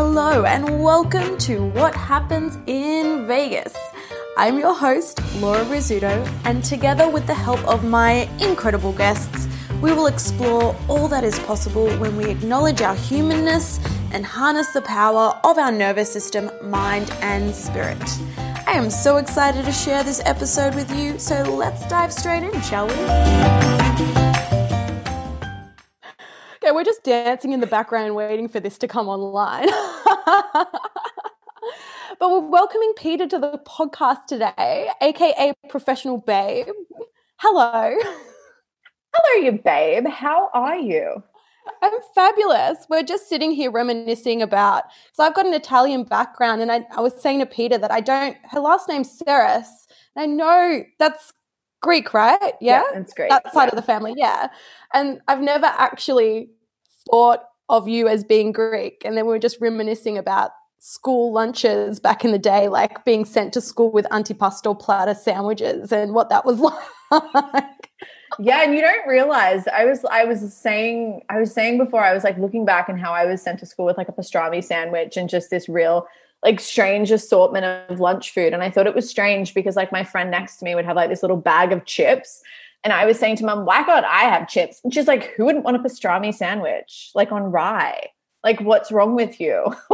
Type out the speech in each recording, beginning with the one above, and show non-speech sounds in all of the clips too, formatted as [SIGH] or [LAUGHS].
Hello, and welcome to What Happens in Vegas. I'm your host, Laura Rizzuto, and together with the help of my incredible guests, we will explore all that is possible when we acknowledge our humanness and harness the power of our nervous system, mind, and spirit. I am so excited to share this episode with you, so let's dive straight in, shall we? Okay, we're just dancing in the background waiting for this to come online. [LAUGHS] but we're welcoming Peter to the podcast today, aka Professional Babe. Hello. Hello, you babe. How are you? I'm fabulous. We're just sitting here reminiscing about. So I've got an Italian background, and I, I was saying to Peter that I don't. Her last name's Ceres. I know that's Greek, right? Yeah, yeah that's great. That side yeah. of the family, yeah. And I've never actually thought of you as being Greek. And then we were just reminiscing about school lunches back in the day, like being sent to school with antipasto platter sandwiches and what that was [LAUGHS] like. yeah, and you don't realize I was I was saying I was saying before I was like looking back and how I was sent to school with like a pastrami sandwich and just this real like strange assortment of lunch food and I thought it was strange because like my friend next to me would have like this little bag of chips and I was saying to mom, why can't I have chips? And she's like, who wouldn't want a pastrami sandwich? Like on rye. Like, what's wrong with you? [LAUGHS]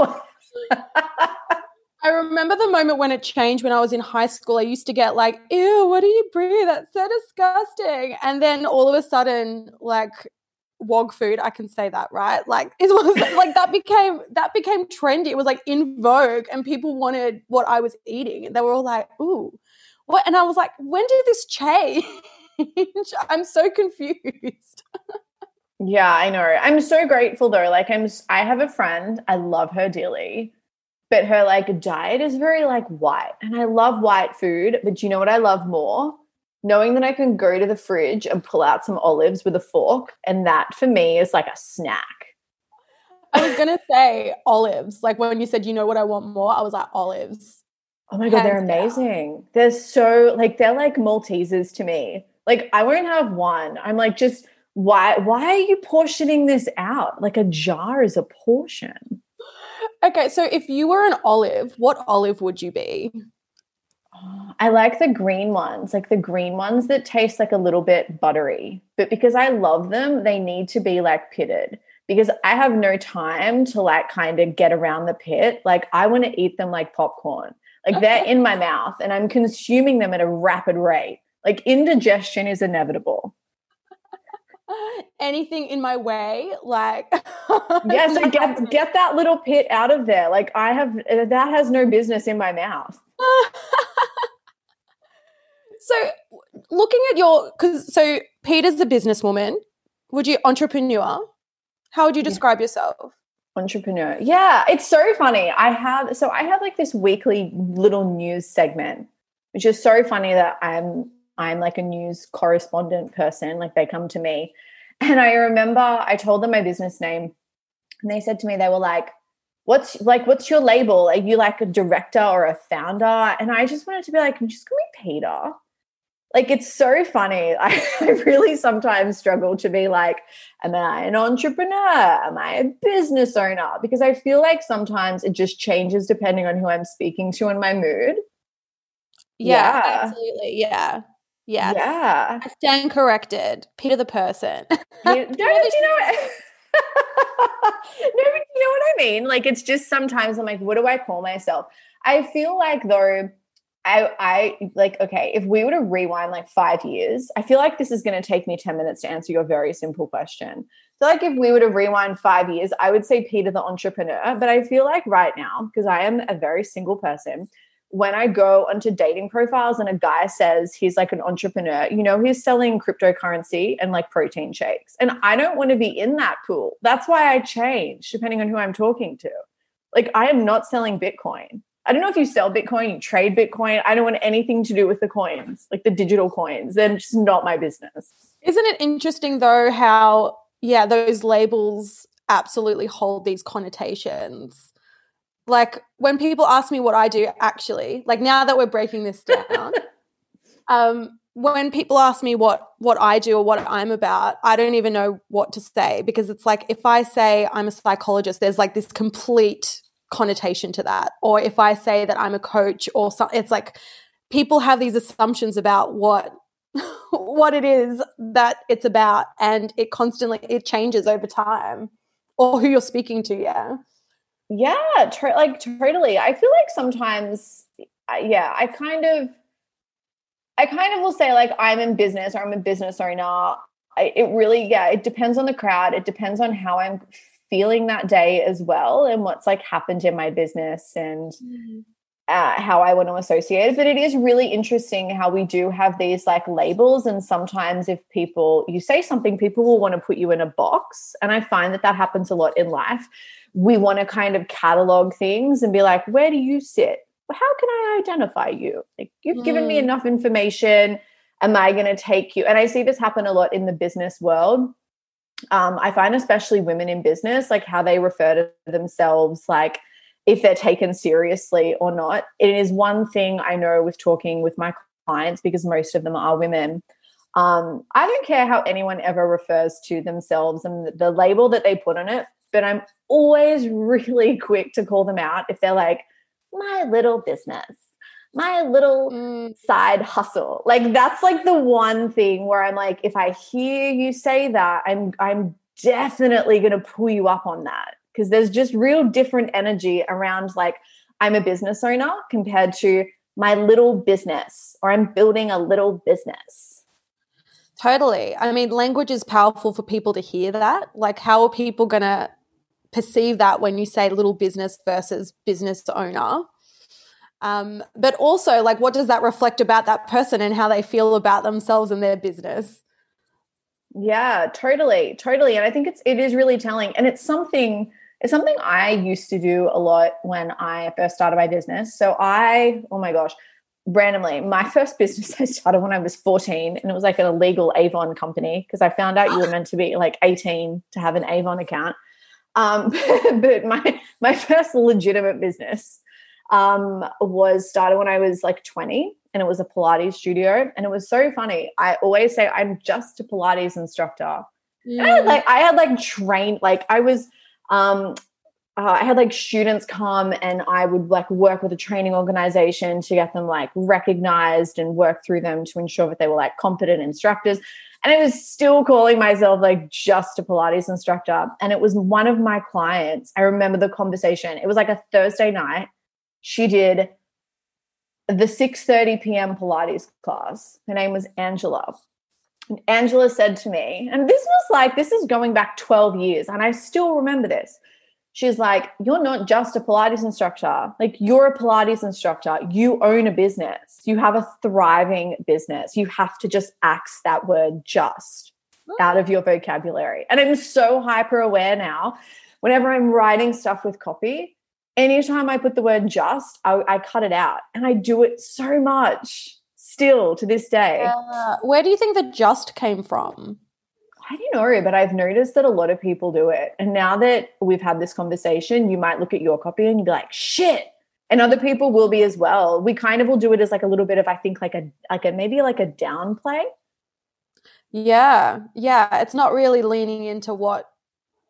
I remember the moment when it changed when I was in high school. I used to get like, ew, what do you breathe? That's so disgusting. And then all of a sudden, like wog food, I can say that, right? Like it was [LAUGHS] like that became that became trendy. It was like in vogue and people wanted what I was eating. And they were all like, ooh, what? And I was like, when did this change? [LAUGHS] [LAUGHS] I'm so confused. [LAUGHS] yeah, I know. I'm so grateful though. Like I'm I have a friend, I love her dearly, but her like diet is very like white. And I love white food, but you know what I love more? Knowing that I can go to the fridge and pull out some olives with a fork and that for me is like a snack. I was gonna say olives. Like when you said, you know what I want more, I was like olives. Oh my god, they're amazing. Down. They're so like they're like Maltesers to me. Like I won't have one. I'm like, just why why are you portioning this out? Like a jar is a portion. Okay, so if you were an olive, what olive would you be? Oh, I like the green ones, like the green ones that taste like a little bit buttery. But because I love them, they need to be like pitted because I have no time to like kind of get around the pit. Like I want to eat them like popcorn. Like they're in my mouth and I'm consuming them at a rapid rate. Like indigestion is inevitable. [LAUGHS] Anything in my way, like [LAUGHS] yes, so get [LAUGHS] get that little pit out of there. Like I have uh, that has no business in my mouth. so, looking at your because so Peter's a businesswoman. Would you entrepreneur? How would you describe yourself? Entrepreneur. Yeah, it's so funny. I have so I have like this weekly little news segment, which is so funny that I'm I'm like a news correspondent person. Like they come to me. And I remember I told them my business name and they said to me, they were like, What's like, what's your label? Are you like a director or a founder? And I just wanted to be like, I'm just call me Peter. Like it's so funny. [LAUGHS] I, I really sometimes struggle to be like, am I an entrepreneur? Am I a business owner? Because I feel like sometimes it just changes depending on who I'm speaking to and my mood. Yeah, yeah. absolutely. Yeah. Yes. Yeah. I stand corrected. Peter the person. [LAUGHS] you, no, you know what? [LAUGHS] no, but you know what I mean? Like it's just sometimes I'm like, what do I call myself? I feel like though I I like okay, if we were to rewind like five years, I feel like this is gonna take me 10 minutes to answer your very simple question. So like if we were to rewind five years, I would say Peter the entrepreneur. But I feel like right now, because I am a very single person, when I go onto dating profiles and a guy says he's like an entrepreneur, you know, he's selling cryptocurrency and like protein shakes. And I don't want to be in that pool. That's why I change depending on who I'm talking to. Like, I am not selling Bitcoin. I don't know if you sell Bitcoin, you trade Bitcoin. I don't want anything to do with the coins, like the digital coins. They're just not my business. Isn't it interesting though how, yeah, those labels absolutely hold these connotations? Like when people ask me what I do actually, like now that we're breaking this [LAUGHS] down, um, when people ask me what what I do or what I'm about, I don't even know what to say because it's like if I say I'm a psychologist, there's like this complete connotation to that. Or if I say that I'm a coach or something, it's like people have these assumptions about what [LAUGHS] what it is that it's about and it constantly it changes over time or who you're speaking to yeah yeah to- like totally i feel like sometimes yeah i kind of i kind of will say like i'm in business or i'm a business owner I, it really yeah it depends on the crowd it depends on how i'm feeling that day as well and what's like happened in my business and mm-hmm. uh, how I want to associate it. But it is really interesting how we do have these like labels. And sometimes if people, you say something, people will want to put you in a box. And I find that that happens a lot in life. We want to kind of catalog things and be like, where do you sit? How can I identify you? Like, you've mm. given me mm. enough information. Am I going to take you? And I see this happen a lot in the business world um, I find especially women in business, like how they refer to themselves, like if they're taken seriously or not. It is one thing I know with talking with my clients because most of them are women. Um, I don't care how anyone ever refers to themselves and the label that they put on it, but I'm always [LAUGHS] really quick to call them out if they're like, my little business my little mm. side hustle. Like that's like the one thing where I'm like, if I hear you say that, I'm I'm definitely gonna pull you up on that. Because there's just real different energy around like I'm a business owner compared to my little business or I'm building a little business. Totally. I mean, language is powerful for people to hear that. Like, how are people going to perceive that when you say little business versus business owner? Um, but also, like, what does that reflect about that person and how they feel about themselves and their business? Yeah, totally, totally. And I think it's it is really telling, and it's something it's something I used to do a lot when I first started my business. So I, oh my gosh, randomly, my [LAUGHS] first business I started when I was 14 and it was like an illegal Avon company because I found out you were [GASPS] meant to be like 18 to have an Avon account. Um, [LAUGHS] but my my first legitimate business um, was started when I was like 20 and it was a Pilates studio. And it was so funny. I always say I'm just a Pilates instructor. Mm. I had like I had like trained, like I was um uh, I had like students come and I would like work with a training organization to get them like recognized and work through them to ensure that they were like competent instructors. And I was still calling myself like just a Pilates instructor. And it was one of my clients. I remember the conversation. It was like a Thursday night she did the 6:30 p.m. Pilates class. Her name was Angela. And Angela said to me, and this was like this is going back 12 years and I still remember this. She's like, "You're not just a Pilates instructor. Like you're a Pilates instructor. You own a business. You have a thriving business. You have to just axe that word just out of your vocabulary." And I'm so hyper aware now whenever I'm writing stuff with copy anytime I put the word just, I, I, cut it out. And I do it so much still to this day. Uh, where do you think the just came from? I don't know, but I've noticed that a lot of people do it. And now that we've had this conversation, you might look at your copy and you'd be like, shit. And other people will be as well. We kind of will do it as like a little bit of, I think, like a like a maybe like a downplay. Yeah. Yeah. It's not really leaning into what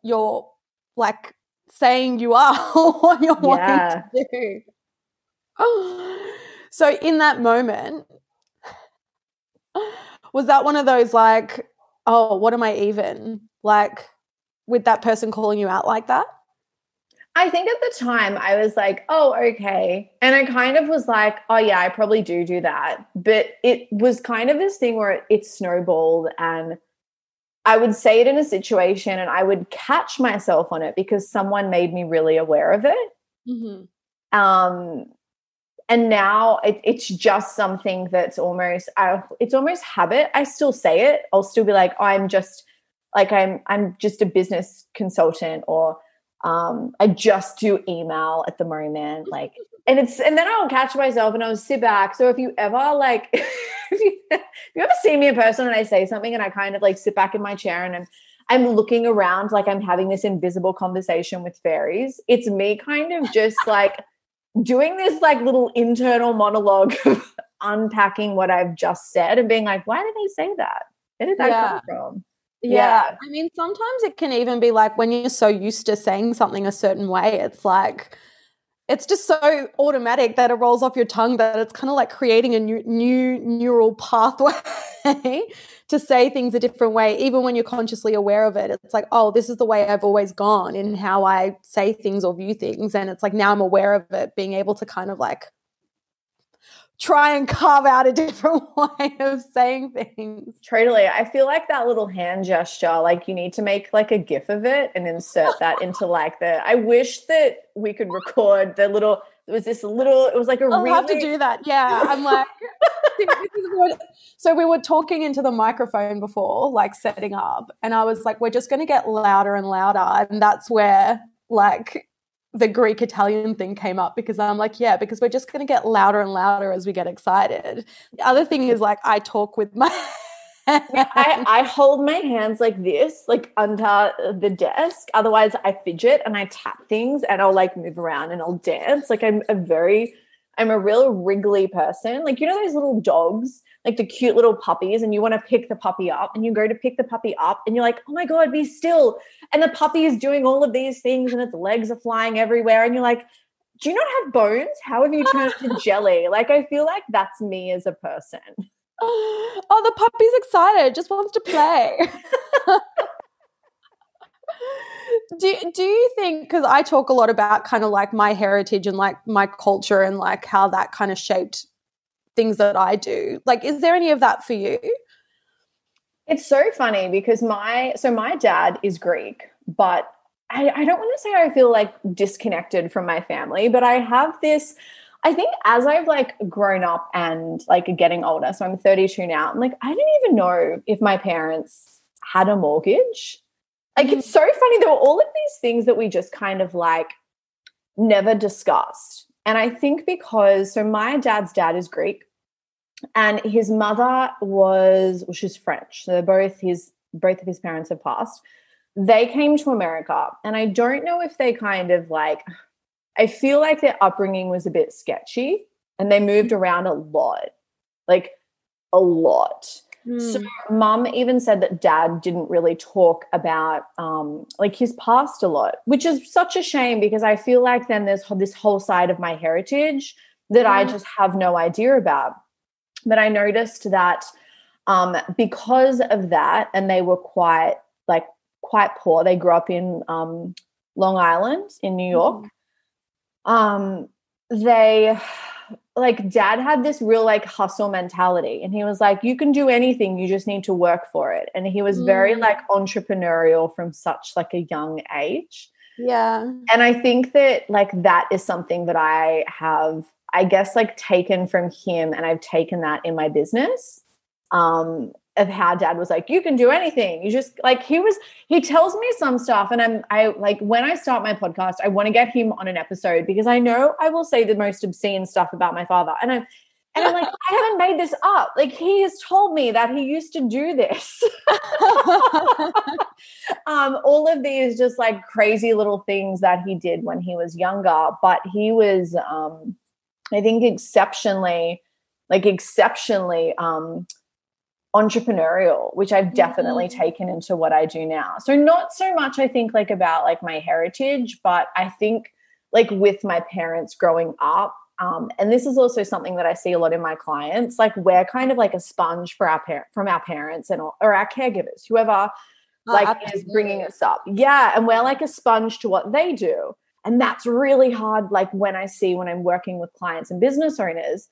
you're like saying you are [LAUGHS] or what you're yeah. wanting to do. So in that moment, was that one of those like, oh, what am I even? Like with that person calling you out like that? I think at the time I was like, oh, okay. And I kind of was like, oh, yeah, I probably do do that. But it was kind of this thing where it, it snowballed and I would say it in a situation and I would catch myself on it because someone made me really aware of it. Mm-hmm. Um, and now it, it's just something that's almost uh, it's almost habit. I still say it. I'll still be like, oh, I'm just like I'm I'm just a business consultant or um, I just do email at the moment. [LAUGHS] Like and it's and then I'll catch myself and I'll sit back. So if you ever like [LAUGHS] if you, if you ever see me in person and I say something and I kind of like sit back in my chair and I'm I'm looking around like I'm having this invisible conversation with fairies. It's me kind of just like doing this like little internal monologue [LAUGHS] of unpacking what I've just said and being like, why did they say that? Where did that yeah. come from? Yeah. yeah. I mean, sometimes it can even be like when you're so used to saying something a certain way, it's like it's just so automatic that it rolls off your tongue that it's kind of like creating a new, new neural pathway [LAUGHS] to say things a different way even when you're consciously aware of it it's like oh this is the way i've always gone in how i say things or view things and it's like now i'm aware of it being able to kind of like try and carve out a different [LAUGHS] way of saying things. Totally. I feel like that little hand gesture, like you need to make like a gif of it and insert that into like the I wish that we could record the little it was this little it was like a I'll really have to do that. Yeah. I'm [LAUGHS] like so we were talking into the microphone before, like setting up, and I was like, we're just gonna get louder and louder. And that's where like the Greek Italian thing came up because I'm like, yeah, because we're just going to get louder and louder as we get excited. The other thing is like, I talk with my. [LAUGHS] I, [LAUGHS] I hold my hands like this, like under the desk. Otherwise, I fidget and I tap things and I'll like move around and I'll dance. Like, I'm a very, I'm a real wriggly person. Like, you know, those little dogs like the cute little puppies and you want to pick the puppy up and you go to pick the puppy up and you're like, oh my God, be still. And the puppy is doing all of these things and its legs are flying everywhere. And you're like, do you not have bones? How have you turned to jelly? Like, I feel like that's me as a person. Oh, the puppy's excited, just wants to play. [LAUGHS] do, do you think because i talk a lot about kind of like my heritage and like my culture and like how that kind of shaped things that I do. Like, is there any of that for you? It's so funny because my so my dad is Greek, but I, I don't want to say I feel like disconnected from my family, but I have this. I think as I've like grown up and like getting older, so I'm 32 now. I'm like, I didn't even know if my parents had a mortgage. Like, it's so funny. There were all of these things that we just kind of like never discussed. And I think because, so my dad's dad is Greek and his mother was, well, she's French. So both his, both of his parents have passed. They came to America. And I don't know if they kind of like, I feel like their upbringing was a bit sketchy and they moved around a lot, like a lot. So hmm. mum even said that dad didn't really talk about um, like his past a lot, which is such a shame because I feel like then there's this whole side of my heritage that I hmm. just have no idea about. But I noticed that um, because of that, and they were quite like quite poor. They grew up in um, Long Island in New York. Mm. Um, they like dad had this real like hustle mentality and he was like you can do anything you just need to work for it. And he was very mm. like entrepreneurial from such like a young age. Yeah. And i think that like that is something that i have i guess like taken from him and i've taken that in my business. Um of how dad was like you can do anything. You just like he was he tells me some stuff and i'm i like when i start my podcast i want to get him on an episode because i know i will say the most obscene stuff about my father and i'm and i'm like i haven't made this up. Like he has told me that he used to do this. [LAUGHS] Um all of these just like crazy little things that he did when he was younger but he was um i think exceptionally like exceptionally um entrepreneurial which i've definitely mm-hmm. taken into what i do now so not so much i think like about like my heritage but i think like with my parents growing up um, and this is also something that i see a lot in my clients like we're kind of like a sponge for our parent from our parents and or our caregivers whoever oh, like absolutely. is bringing us up yeah and we're like a sponge to what they do and that's really hard like when i see when i'm working with clients and business owners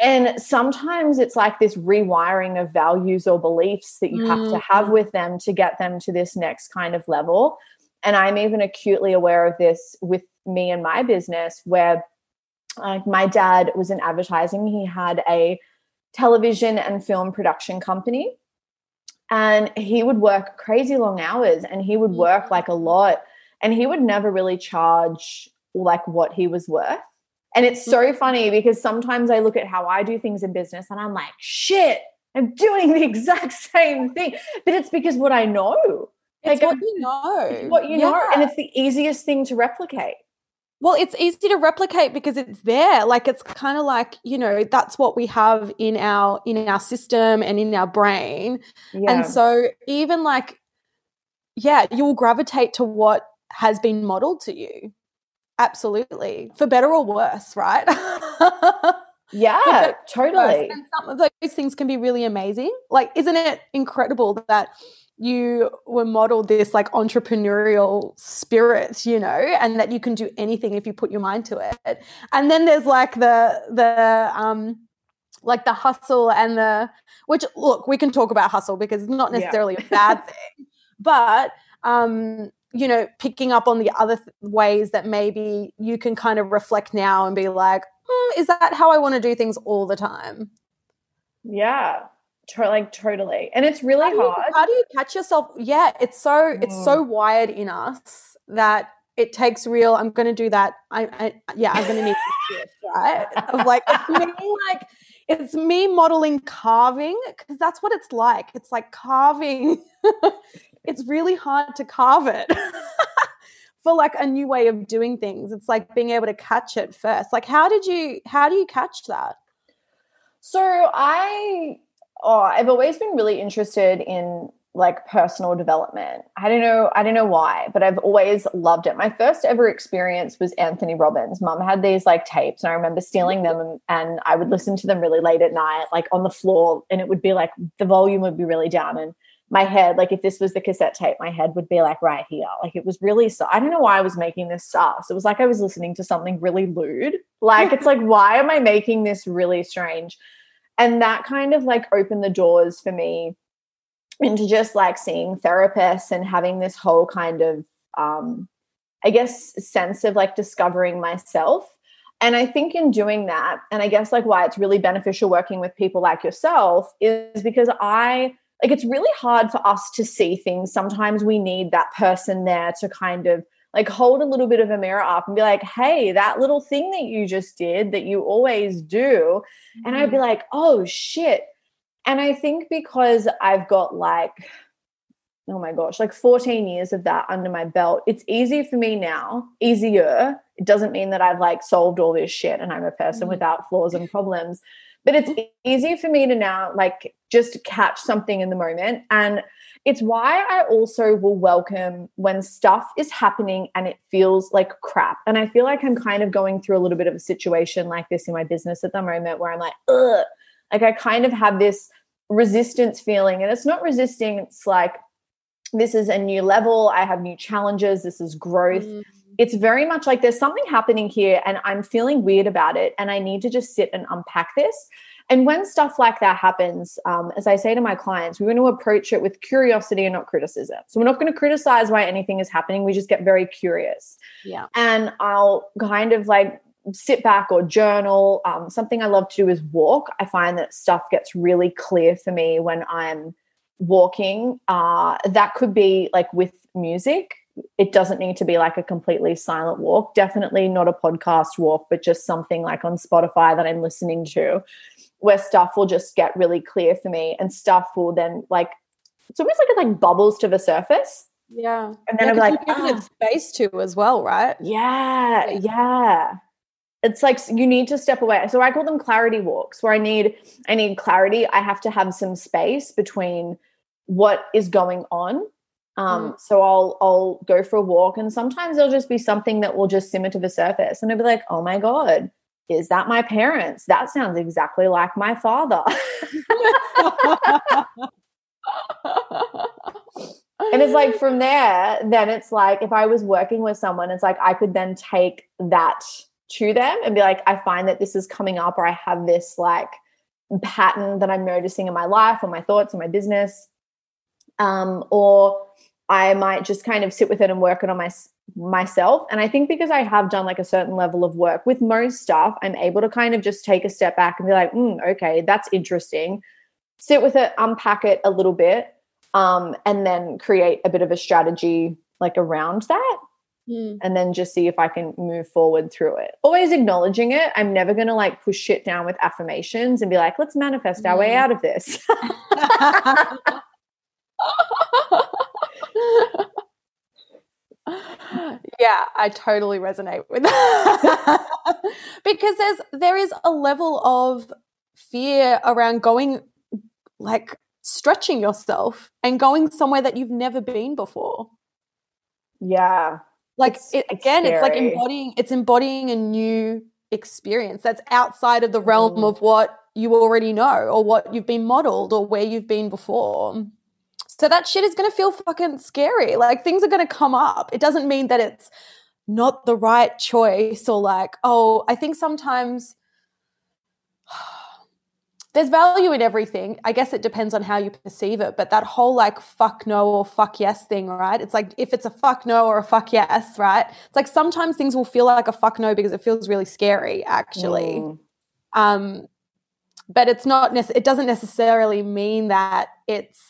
and sometimes it's like this rewiring of values or beliefs that you mm. have to have mm. with them to get them to this next kind of level and i'm even acutely aware of this with me and my business where like my dad was in advertising he had a television and film production company and he would work crazy long hours and he would work mm. like a lot and he would never really charge like what he was worth and it's so mm-hmm. funny because sometimes I look at how I do things in business and I'm like, shit, I'm doing the [LAUGHS] exact same thing. But it's because what I know. It's like, what you know. what you yeah. know. And it's the easiest thing to replicate. Well, it's easy to replicate because it's there. Like it's kind of like, you know, that's what we have in our in our system and in our brain. Yeah. And so even like yeah, you will gravitate to what has been modeled to you absolutely. For better or worse, right? [LAUGHS] yeah, totally. And some of those things can be really amazing. Like, isn't it incredible that you were modeled this like entrepreneurial spirit, you know, and that you can do anything if you put your mind to it. And then there's like the the um like the hustle and the which look, we can talk about hustle because it's not necessarily yeah. a bad thing. But um you know, picking up on the other th- ways that maybe you can kind of reflect now and be like, mm, is that how I want to do things all the time? Yeah, to- like totally. And it's really how hard. You, how do you catch yourself? Yeah, it's so mm. it's so wired in us that it takes real. I'm going to do that. I, I yeah, I'm going to need [LAUGHS] this, right? Of like it's me, like it's me modeling carving because that's what it's like. It's like carving. [LAUGHS] it's really hard to carve it. [LAUGHS] for like a new way of doing things. It's like being able to catch it first. Like how did you how do you catch that? So i oh i've always been really interested in like personal development. I don't know i don't know why but i've always loved it. My first ever experience was anthony robbins. Mum had these like tapes and i remember stealing them and, and i would listen to them really late at night like on the floor and it would be like the volume would be really down and my head, like if this was the cassette tape, my head would be like right here. Like it was really, so I don't know why I was making this sus. It was like I was listening to something really lewd. Like it's [LAUGHS] like, why am I making this really strange? And that kind of like opened the doors for me into just like seeing therapists and having this whole kind of, um, I guess, sense of like discovering myself. And I think in doing that, and I guess like why it's really beneficial working with people like yourself is because I, like it's really hard for us to see things. Sometimes we need that person there to kind of like hold a little bit of a mirror up and be like, hey, that little thing that you just did that you always do. Mm-hmm. And I'd be mm-hmm. like, oh shit. And I think because I've got like, oh my gosh, like 14 years of that under my belt, it's easy for me now, easier. It doesn't mean that I've like solved all this shit and I'm a person mm-hmm. without flaws and problems but it's easy for me to now like just catch something in the moment and it's why I also will welcome when stuff is happening and it feels like crap. And I feel like I'm kind of going through a little bit of a situation like this in my business at the moment where I'm like, ugh, like I kind of have this resistance feeling. And it's not resisting, it's like, this is a new level. I have new challenges. This is growth. Mm it's very much like there's something happening here and I'm feeling weird about it and I need to just sit and unpack this. And when stuff like that happens, um, as I say to my clients, we're going to approach it with curiosity and not criticism. So we're not going to criticize why anything is happening. We just get very curious. Yeah. And I'll kind of like sit back or journal. Um, something I love to do is walk. I find that stuff gets really clear for me when I'm walking. Uh, that could be like with music it doesn't need to be like a completely silent walk. Definitely not a podcast walk, but just something like on Spotify that I'm listening to where stuff will just get really clear for me and stuff will then like it's almost like it like bubbles to the surface. Yeah. And then yeah, I'm like, oh. it ah. space to as well, right? Yeah, yeah. It's like you need to step away. So I call them clarity walks where I need I need clarity. I have to have some space between what is going on um, mm. So I'll I'll go for a walk, and sometimes there'll just be something that will just simmer to the surface, and I'll be like, "Oh my god, is that my parents? That sounds exactly like my father." [LAUGHS] and it's like from there, then it's like if I was working with someone, it's like I could then take that to them and be like, I find that this is coming up, or I have this like pattern that I'm noticing in my life, or my thoughts, or my business. Um, or I might just kind of sit with it and work it on my myself. And I think because I have done like a certain level of work with most stuff, I'm able to kind of just take a step back and be like, mm, okay, that's interesting. Sit with it, unpack it a little bit, um, and then create a bit of a strategy like around that. Mm. And then just see if I can move forward through it. Always acknowledging it. I'm never going to like push shit down with affirmations and be like, let's manifest our way out of this. [LAUGHS] [LAUGHS] yeah, I totally resonate with that. [LAUGHS] because there's there is a level of fear around going like stretching yourself and going somewhere that you've never been before. Yeah. like It's- it, again it's like embodying it's embodying a new experience that's outside of the realm Mm. of what you already know or what you've been modeled or where you've been before so that shit is going to feel fucking scary like things are going to come up it doesn't mean that it's not the right choice or like oh i think sometimes [SIGHS] there's value in everything. I guess it depends on how you perceive it, but that whole like fuck no or fuck yes thing, right? It's like if it's a fuck no or a fuck yes, right? It's like sometimes things will feel like a fuck no because it feels really scary, actually. Mm. Um, but it's not. It doesn't necessarily mean that it's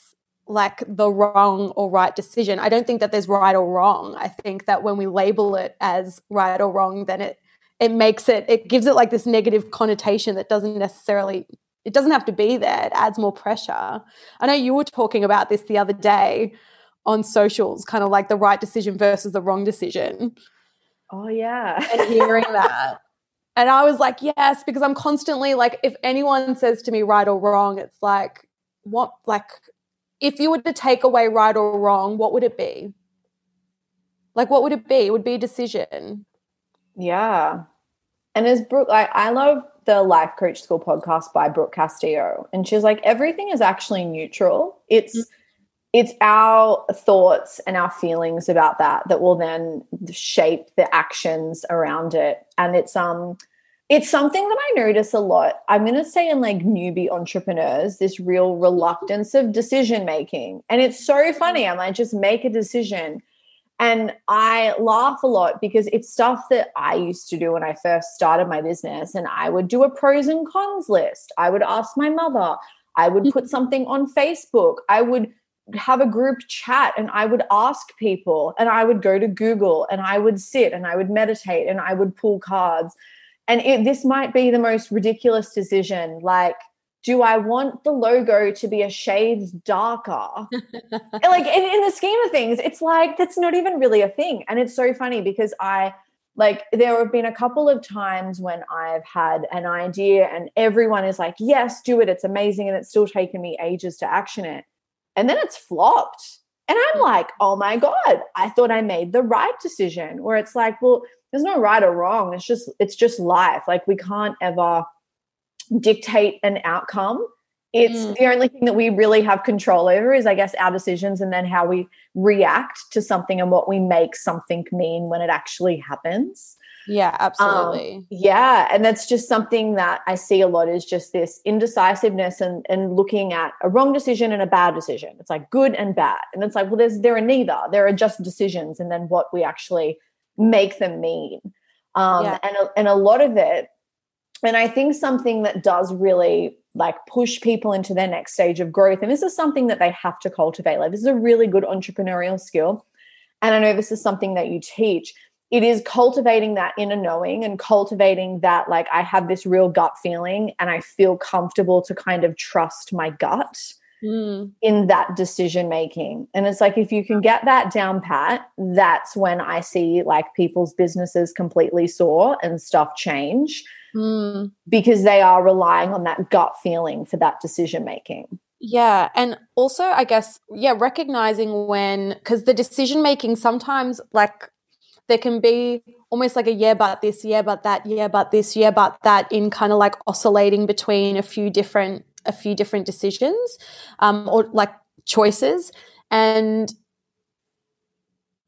like the wrong or right decision. I don't think that there's right or wrong. I think that when we label it as right or wrong, then it it makes it it gives it like this negative connotation that doesn't necessarily it doesn't have to be there. It adds more pressure. I know you were talking about this the other day on socials, kind of like the right decision versus the wrong decision Oh yeah. and hearing that. And I was like, yes, because I'm constantly like, if anyone says to me right or wrong, it's like, what, like, if you were to take away right or wrong, what would it be? Like, what would it be? It would be a decision. Yeah. And as Brooke, I, I love the Life Coach School podcast by Brooke Castillo. And she's like, everything is actually neutral. It's it's our thoughts and our feelings about that that will then shape the actions around it. And it's um it's something that I notice a lot. I'm gonna say in like newbie entrepreneurs, this real reluctance of decision making. And it's so mm-hmm. funny. I'm like, just make a decision. And I laugh a lot because it's stuff that I used to do when I first started my business. And I would do a pros and cons list. I would ask my mother. I would put mm-hmm. something on Facebook. I would have a group chat and I would ask people. And I would go to Google and I would sit and I would meditate and I would pull cards. And it, this might be the most ridiculous decision. Like, do I want the logo to be a shade darker? [LAUGHS] Like in, in the scheme of things, it's like that's not even really a thing. And it's so funny because I like there have been a couple of times when I've had an idea and everyone is like, yes, do it. It's amazing. And it's still taken me ages to action it. And then it's flopped. And I'm like, oh my God, I thought I made the right decision. Where it's like, well, there's no right or wrong. It's just, it's just life. Like we can't ever dictate an outcome. It's Mm. the only thing that we really have control over is, I guess, our decisions and then how we react to something and what we make something mean when it actually happens. Yeah, Um, absolutely. yeah, and that's just something that I see a lot is just this indecisiveness and and looking at a wrong decision and a bad decision. It's like good and bad, and it's like well, there's there are neither. There are just decisions, and then what we actually make them mean. Um, Yeah. and a, and a lot of it, and I think something that does really like push people into their next stage of growth, and this is something that they have to cultivate. Like this is a really good entrepreneurial skill, and I know this is something that you teach it is cultivating that inner knowing and cultivating that like i have this real gut feeling and i feel comfortable to kind of trust my gut Mm. in that decision making and it's like if you can get that down pat that's when i see like people's businesses completely soar and stuff change Mm. because they are relying on that gut feeling for that decision making Yeah. And also, I guess, yeah, recognizing when, because the decision making sometimes, like, there can be almost like a yeah, but this, yeah, but that, yeah, but this, yeah, but that, in kind of like oscillating between a few different, a few different decisions, um, or like choices, and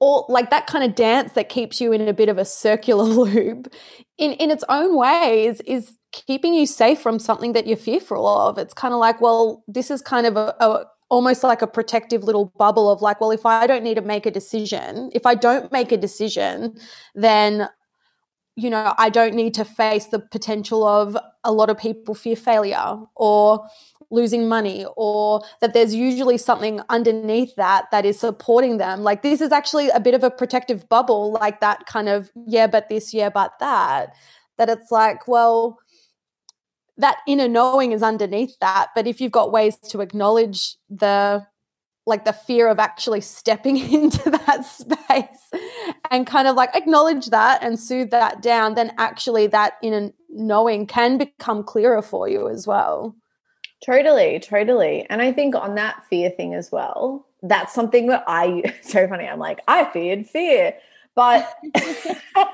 or like that kind of dance that keeps you in a bit of a circular [LAUGHS] loop, in in its own ways, is keeping you safe from something that you're fearful of. It's kind of like, well, this is kind of a, a almost like a protective little bubble of like, well, if I don't need to make a decision, if I don't make a decision, then you know, I don't need to face the potential of a lot of people fear failure or losing money or that there's usually something underneath that that is supporting them. Like this is actually a bit of a protective bubble, like that kind of, yeah, but this, yeah, but that. That it's like, well, that inner knowing is underneath that. But if you've got ways to acknowledge the like the fear of actually stepping [LAUGHS] into that space and kind of like acknowledge that and soothe that down, then actually that inner knowing can become clearer for you as well. Totally, totally. And I think on that fear thing as well, that's something that I [LAUGHS] so funny. I'm like, I feared fear. But [LAUGHS] I,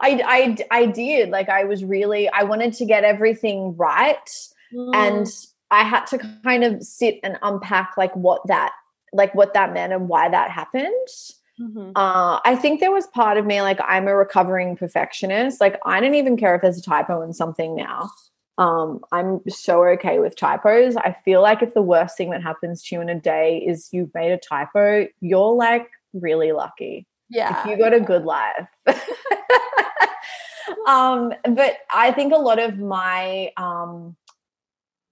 I, I did. Like, I was really, I wanted to get everything right. Mm. And I had to kind of sit and unpack like what that, like what that meant and why that happened. Mm-hmm. Uh, I think there was part of me like I'm a recovering perfectionist. Like I don't even care if there's a typo in something now. Um, I'm so okay with typos. I feel like if the worst thing that happens to you in a day is you've made a typo, you're like really lucky. Yeah. If you got a good life. [LAUGHS] um, but I think a lot of my um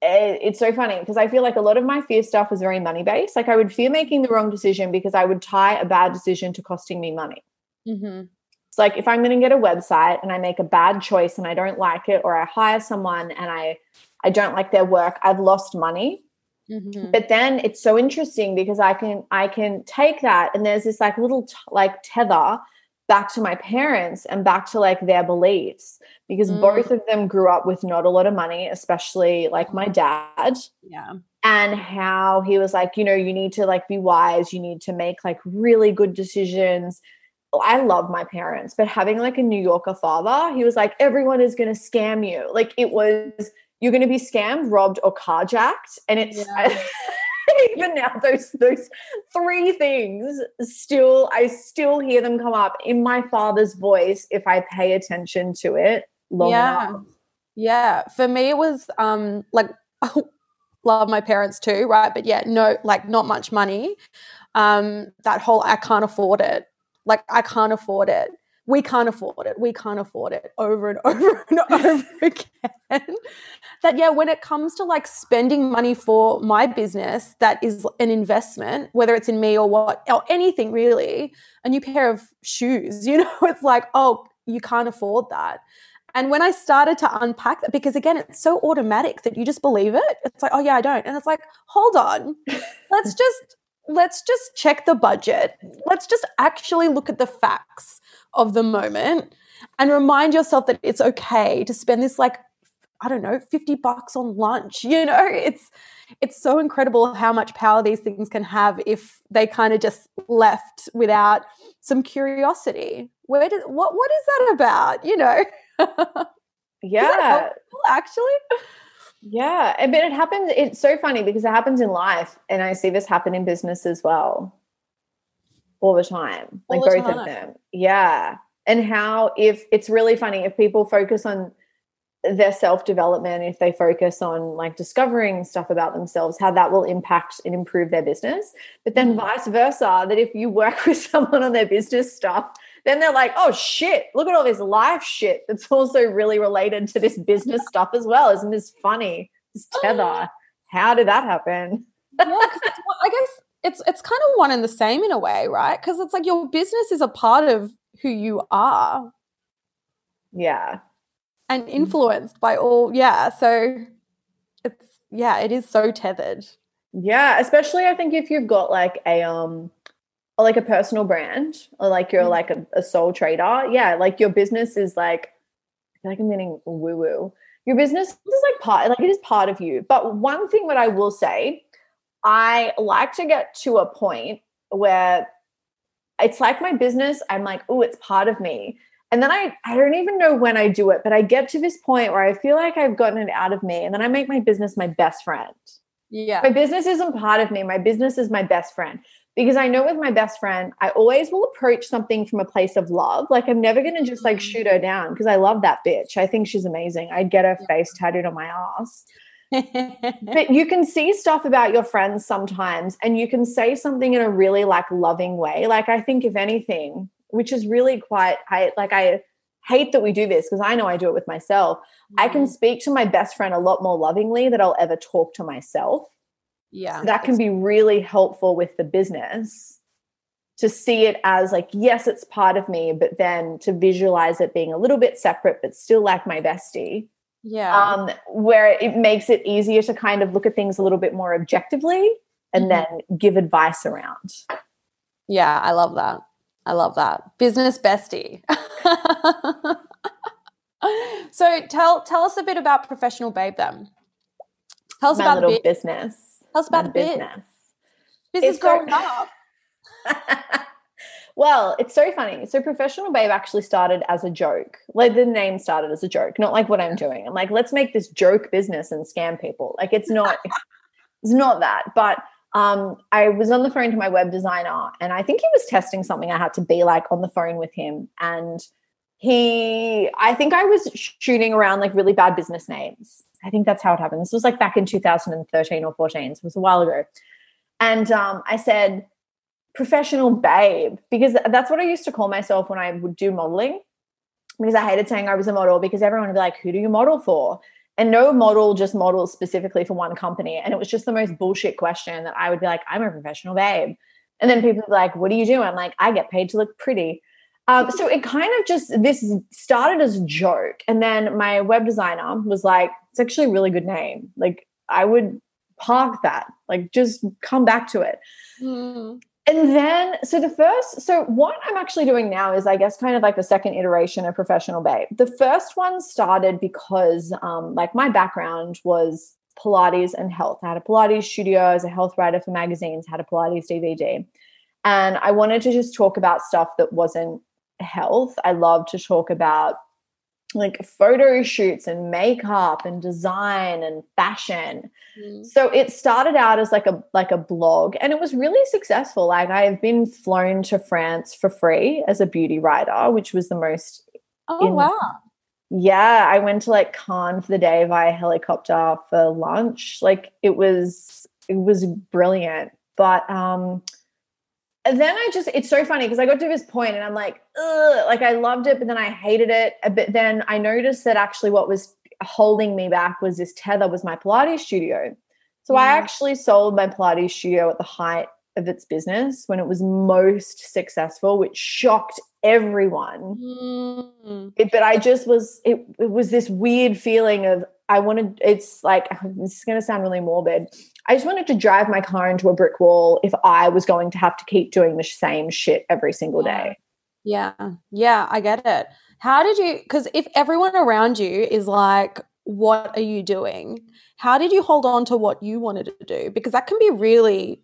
it, it's so funny because I feel like a lot of my fear stuff was very money based. Like I would fear making the wrong decision because I would tie a bad decision to costing me money. Mm-hmm. Like if I'm going to get a website and I make a bad choice and I don't like it, or I hire someone and I I don't like their work, I've lost money. Mm-hmm. But then it's so interesting because I can I can take that and there's this like little t- like tether back to my parents and back to like their beliefs because mm. both of them grew up with not a lot of money, especially like my dad. Yeah. And how he was like, you know, you need to like be wise, you need to make like really good decisions. I love my parents, but having like a New Yorker father, he was like, everyone is going to scam you. Like it was, you're going to be scammed, robbed, or carjacked. And it's, yeah. [LAUGHS] even now those those three things still i still hear them come up in my father's voice if i pay attention to it yeah enough. yeah for me it was um like [LAUGHS] love my parents too right but yeah no like not much money um that whole i can't afford it like i can't afford it we can't afford it. We can't afford it over and [LAUGHS] over and over again. that, yeah, when it comes to like spending money for my business that is an investment, whether it's in me or what, or anything really, a new pair of shoes, [LAUGHS] you know, it's like, oh, you can't afford that. And when I started to unpack that, because again, it's so automatic that you just believe it. It's like, oh yeah, I don't. And it's like, hold on, [LAUGHS] let's just let's just check the budget. Let's just actually look at the facts of the moment and remind yourself that it's okay to spend this like I don't know, 50 bucks on lunch. [LAUGHS] You know, it's it's so incredible how much power these things can have if they kind of just left without some curiosity. Where did what what is that about? You know? [LAUGHS] yeah. Actually? Yeah. But it happens, it's so funny because it happens in life. And I see this happen in business as well all the time. All like the both time. of them. Yeah. And how if it's really funny if people focus on their self development, if they focus on like discovering stuff about themselves, how that will impact and improve their business. But then mm-hmm. vice versa, that if you work [LAUGHS] with someone on their business stuff, then they're like, oh shit, look at all this life shit that's [LAUGHS] also really related to this business stuff as well. Isn't this funny? This tether. How did that happen? yeah, [LAUGHS] I guess it's it's kind of one and the same in a way, right? Because it's like your business is a part of who you are. Yeah. And influenced by all, yeah. So it's yeah, it is so tethered. Yeah, especially I think if you've got like a um or like a personal brand or like you're mm. like a, a sole trader. Yeah, like your business is like I feel like I'm getting woo woo. Your business is like part like it is part of you. But one thing that I will say I like to get to a point where it's like my business. I'm like, oh, it's part of me. And then I, I don't even know when I do it, but I get to this point where I feel like I've gotten it out of me. And then I make my business my best friend. Yeah. My business isn't part of me. My business is my best friend. Because I know with my best friend, I always will approach something from a place of love. Like I'm never gonna just like shoot her down because I love that bitch. I think she's amazing. I'd get her face tattooed on my ass [LAUGHS] but you can see stuff about your friends sometimes and you can say something in a really like loving way like i think if anything which is really quite i like i hate that we do this because i know i do it with myself mm. i can mm-hmm. speak to my best friend a lot more lovingly that i'll ever talk to myself yeah so that can be really helpful with the business to see it as like yes it's part of me but then to visualize it being a little bit separate but still like my bestie yeah. Um, where it makes it easier to kind of look at things a little bit more objectively and mm-hmm. then give advice around. Yeah, I love that. I love that. Business bestie. [LAUGHS] so tell tell us a bit about professional babe then. Tell us My about little the business. Tell us about the business. Business it's growing up. [LAUGHS] Well, it's so funny. So professional babe actually started as a joke. Like the name started as a joke, not like what I'm doing. I'm like, let's make this joke business and scam people. Like it's not [LAUGHS] it's not that. But um, I was on the phone to my web designer and I think he was testing something I had to be like on the phone with him. And he I think I was shooting around like really bad business names. I think that's how it happened. This was like back in 2013 or 14. So it was a while ago. And um, I said, professional babe because that's what I used to call myself when I would do modeling because I hated saying I was a model because everyone would be like, who do you model for? And no model just models specifically for one company. And it was just the most bullshit question that I would be like, I'm a professional babe. And then people would be like, what do you do? I'm like, I get paid to look pretty. Um, so it kind of just, this started as a joke. And then my web designer was like, it's actually a really good name. Like, I would park that, like, just come back to it. Mm. And then so the first so what i'm actually doing now is i guess kind of like the second iteration of professional babe. The first one started because um, like my background was pilates and health. I had a pilates studio. As a health writer for magazines. Had a pilates dvd and i wanted to just talk about stuff that wasn't health. I love to talk about like photo shoots and makeup and design and fashion. Mm. So it started out as like a like a blog and it was really successful. Like I have been flown to France for free as a beauty writer, which was the most Oh in- wow. Yeah, I went to like Cannes for the day via helicopter for lunch. Like it was it was brilliant. But um then I just, it's so funny because I got to this point and I'm like, Ugh, like I loved it, but then I hated it. But then I noticed that actually what was holding me back was this tether was my Pilates studio. So I mm. actually sold my Pilates studio at the height of its business when it was most successful, which shocked everyone. Mm. It, but I just was, it, it was this weird feeling of, I wanted, it's like, [LAUGHS] this is going to sound really morbid. I just wanted to drive my car into a brick wall if I was going to have to keep doing the same shit every single day. Yeah. Yeah, I get it. How did you, because if everyone around you is like, what are you doing? How did you hold on to what you wanted to do? Because that can be really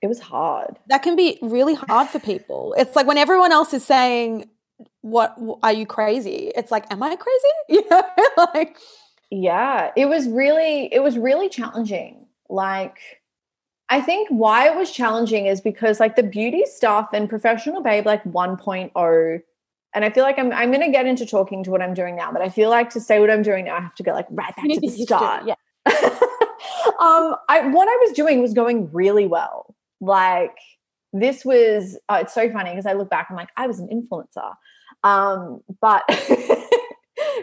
it was hard. That can be really hard for people. It's like when everyone else is saying, "What are you crazy?" It's like, "Am I crazy?" [LAUGHS] You know, like yeah, it was really it was really challenging. Like I think why it was challenging is because like the beauty stuff and professional babe like 1.0 and I feel like I'm I'm going to get into talking to what I'm doing now, but I feel like to say what I'm doing now I have to go like right back to the start. Yeah. [LAUGHS] um I what I was doing was going really well. Like this was uh, it's so funny because I look back I'm like I was an influencer. Um but [LAUGHS]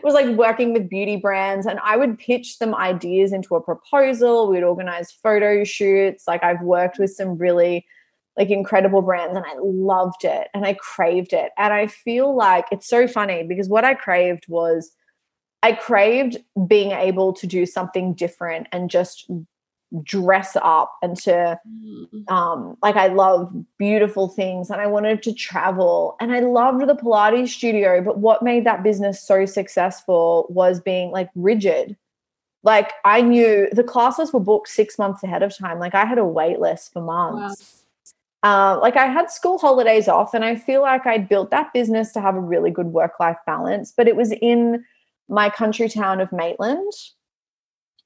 was like working with beauty brands and I would pitch them ideas into a proposal. We'd organize photo shoots. Like I've worked with some really like incredible brands and I loved it and I craved it. And I feel like it's so funny because what I craved was I craved being able to do something different and just dress up and to mm. um like I love beautiful things and I wanted to travel and I loved the Pilates studio but what made that business so successful was being like rigid like I knew the classes were booked 6 months ahead of time like I had a wait list for months wow. uh, like I had school holidays off and I feel like I'd built that business to have a really good work life balance but it was in my country town of Maitland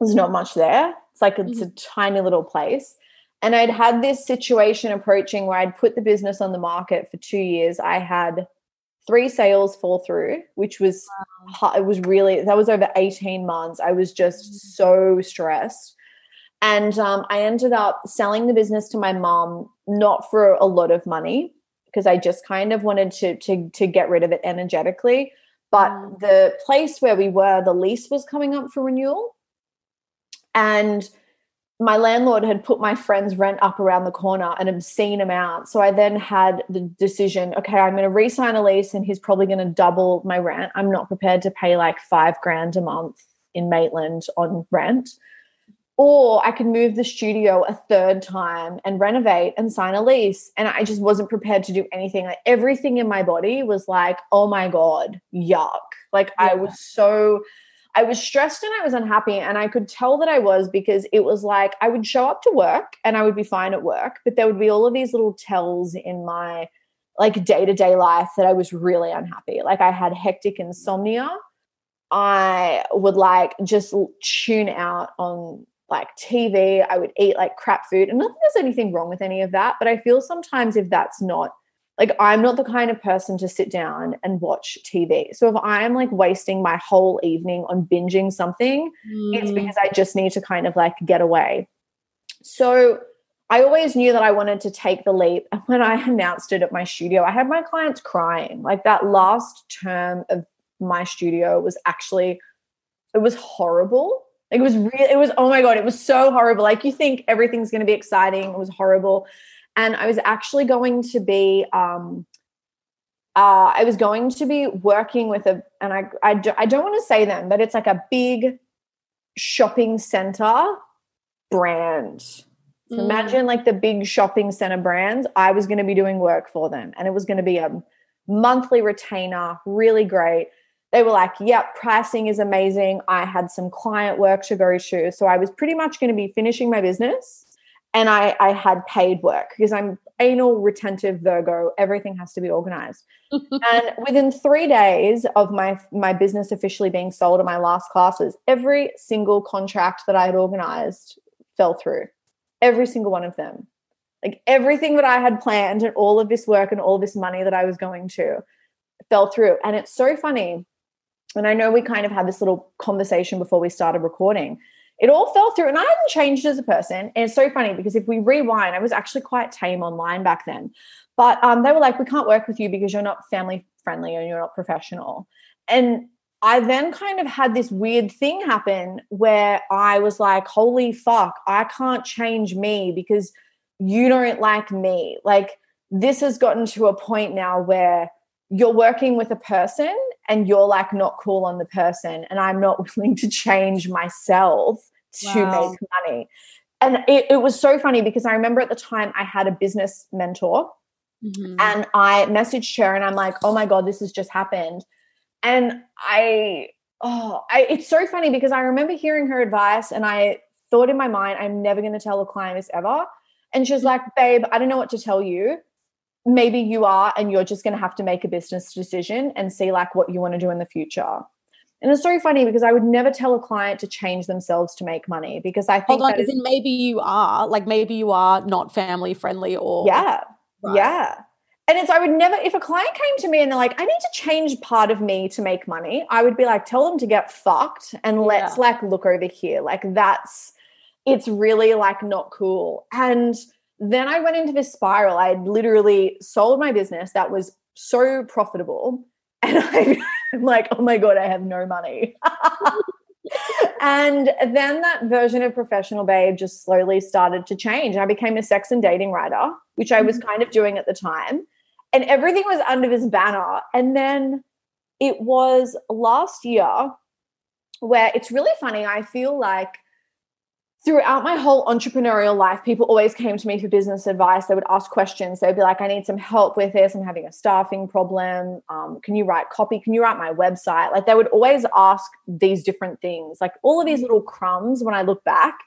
there's not much there it's like it's mm-hmm. a tiny little place. And I'd had this situation approaching where I'd put the business on the market for two years. I had three sales fall through, which was wow. it was really that was over 18 months. I was just mm-hmm. so stressed. And um, I ended up selling the business to my mom, not for a lot of money, because I just kind of wanted to to to get rid of it energetically. But mm. the place where we were, the lease was coming up for renewal. And my landlord had put my friend's rent up around the corner an obscene amount. So I then had the decision okay, I'm going to re sign a lease and he's probably going to double my rent. I'm not prepared to pay like five grand a month in Maitland on rent. Or I could move the studio a third time and renovate and sign a lease. And I just wasn't prepared to do anything. Like everything in my body was like, oh my God, yuck. Like yeah. I was so I was stressed and I was unhappy. And I could tell that I was because it was like I would show up to work and I would be fine at work, but there would be all of these little tells in my like day to day life that I was really unhappy. Like I had hectic insomnia. I would like just tune out on like TV. I would eat like crap food. And not that there's anything wrong with any of that, but I feel sometimes if that's not like I'm not the kind of person to sit down and watch TV. So if I'm like wasting my whole evening on binging something, mm. it's because I just need to kind of like get away. So I always knew that I wanted to take the leap. And [LAUGHS] when I announced it at my studio, I had my clients crying. Like that last term of my studio was actually, it was horrible. Like it was real, it was, oh my God, it was so horrible. Like you think everything's going to be exciting. It was horrible and I was actually going to be um, uh, I was going to be working with a, and I, I, do, I don't want to say them, but it's like a big shopping center brand. Mm. Imagine like the big shopping center brands. I was going to be doing work for them, and it was going to be a monthly retainer, really great. They were like, yep, pricing is amazing. I had some client work to go to. So I was pretty much going to be finishing my business and I, I had paid work because I'm anal retentive Virgo. Everything has to be organized. [LAUGHS] and within three days of my my business officially being sold at my last classes, every single contract that I had organized fell through. Every single one of them. Like everything that I had planned and all of this work and all this money that I was going to fell through. And it's so funny. And I know we kind of had this little conversation before we started recording it all fell through and I hadn't changed as a person. And it's so funny because if we rewind, I was actually quite tame online back then. But um, they were like, we can't work with you because you're not family friendly and you're not professional. And I then kind of had this weird thing happen where I was like, holy fuck, I can't change me because you don't like me. Like, this has gotten to a point now where you're working with a person and you're like not cool on the person and i'm not [LAUGHS] willing to change myself to wow. make money. And it, it, was so funny because i remember at the time i had a business mentor mm-hmm. and i messaged her and i'm like oh my god this has just happened. And i oh I, it's so funny because i remember hearing her advice and i thought in my mind i'm never going to tell a client this ever. And she was like babe i don't know what to tell you maybe you are and you're just going to have to make a business decision and see like what you want to do in the future and it's so funny because I would never tell a client to change themselves to make money because I think Hold on, is, maybe you are like maybe you are not family friendly or yeah, right. yeah. And it's I would never if a client came to me and they're like, I need to change part of me to make money. I would be like, tell them to get fucked and let's yeah. like look over here. Like that's it's really like not cool. And then I went into this spiral. I had literally sold my business that was so profitable. [LAUGHS] And I'm like, oh my God, I have no money. [LAUGHS] and then that version of professional babe just slowly started to change. I became a sex and dating writer, which I was mm-hmm. kind of doing at the time. And everything was under this banner. And then it was last year where it's really funny. I feel like throughout my whole entrepreneurial life, people always came to me for business advice. They would ask questions. They'd be like, I need some help with this. I'm having a staffing problem. Um, can you write copy? Can you write my website? Like they would always ask these different things, like all of these little crumbs when I look back.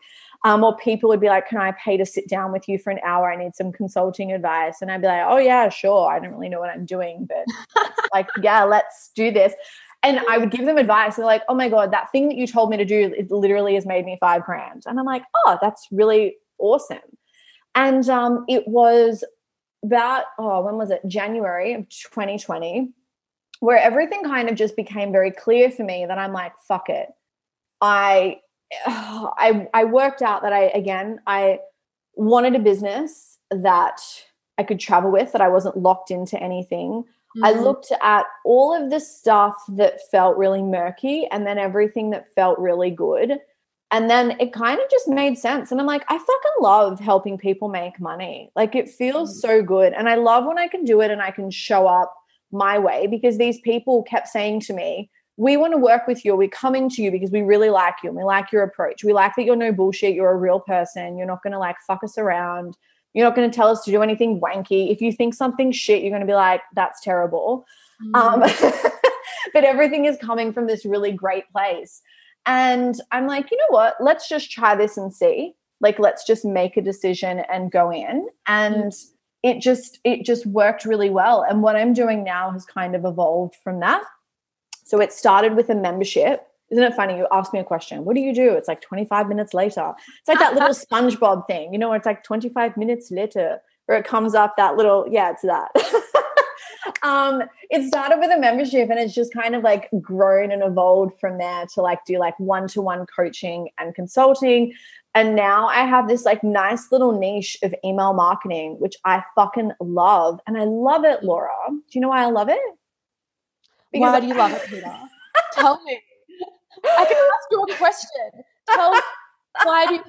Um, or people would be like, Can I pay to sit down with you for an hour? I need some consulting advice. And I'd be like, Oh, yeah, sure. I don't really know what I'm doing, but like, yeah, let's do this. And I would give them advice. They're like, oh my God, that thing that you told me to do, it literally has made me five grand. And I'm like, oh, that's really awesome. And um, it was about, oh, when was it? January of 2020, where everything kind of just became very clear for me that I'm like, fuck it. I, [SIGHS] I, I worked out that I, again, I wanted a business that I could travel with, that I wasn't locked into anything. Mm-hmm. I looked at all of the stuff that felt really murky and then everything that felt really good. And then it kind of just made sense. And I'm like, I fucking love helping people make money. Like it feels mm-hmm. so good. And I love when I can do it and I can show up my way because these people kept saying to me, we want to work with you. We're coming to you because we really like you and we like your approach. We like that you're no bullshit. You're a real person. You're not going to like fuck us around. You're not going to tell us to do anything wanky. If you think something shit, you're going to be like, that's terrible. Mm. Um, [LAUGHS] but everything is coming from this really great place. And I'm like, you know what? Let's just try this and see. Like, let's just make a decision and go in. And mm. it just it just worked really well. And what I'm doing now has kind of evolved from that. So it started with a membership. Isn't it funny? You ask me a question. What do you do? It's like 25 minutes later. It's like that little [LAUGHS] SpongeBob thing, you know, it's like 25 minutes later, where it comes up that little, yeah, it's that. [LAUGHS] um, it started with a membership and it's just kind of like grown and evolved from there to like do like one-to-one coaching and consulting. And now I have this like nice little niche of email marketing, which I fucking love. And I love it, Laura. Do you know why I love it? Because why do you love it, Peta? [LAUGHS] Tell me. I can ask you a question. Tell why do you